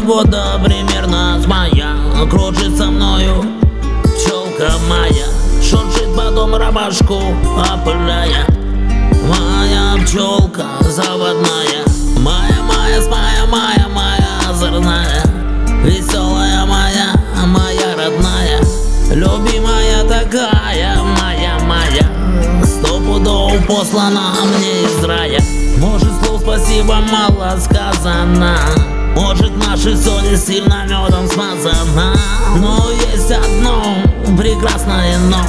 года примерно с мая Кружится мною пчелка моя. Шуршит потом ромашку опыляя. Моя пчелка заводная. Моя, моя, моя, моя, моя озорная. Веселая моя, моя родная. Любимая такая, моя, моя. Сто пудов послана мне из рая. Может слов спасибо мало сказано Может наши соли сильно медом смазано Но есть одно прекрасное но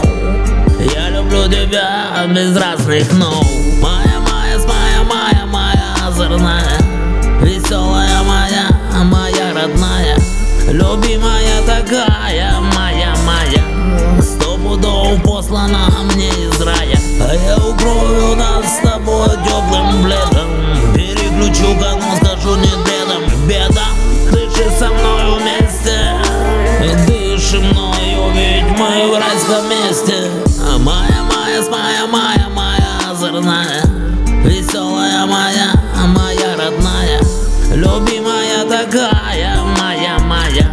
Я люблю тебя без разных но Моя, моя, моя, моя, моя озорная Веселая моя, моя родная. Любимая такая, моя, моя. Сто пудов послана мне месте А Моя, моя, моя, моя, моя озорная Веселая моя, моя родная Любимая такая, моя, моя.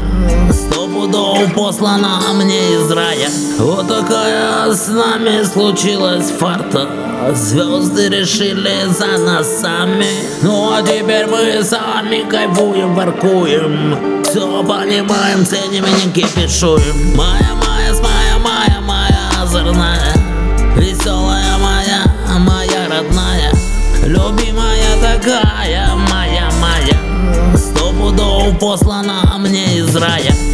Сто пудов послана мне из рая. Вот такая с нами случилась фарта. Звезды решили за нас сами. Ну а теперь мы сами кайфуем, воркуем Все понимаем, ценим и не кипишуем. Моя, моя озорная Веселая моя, моя родная Любимая такая, моя, моя. Сто пудов послана мне из рая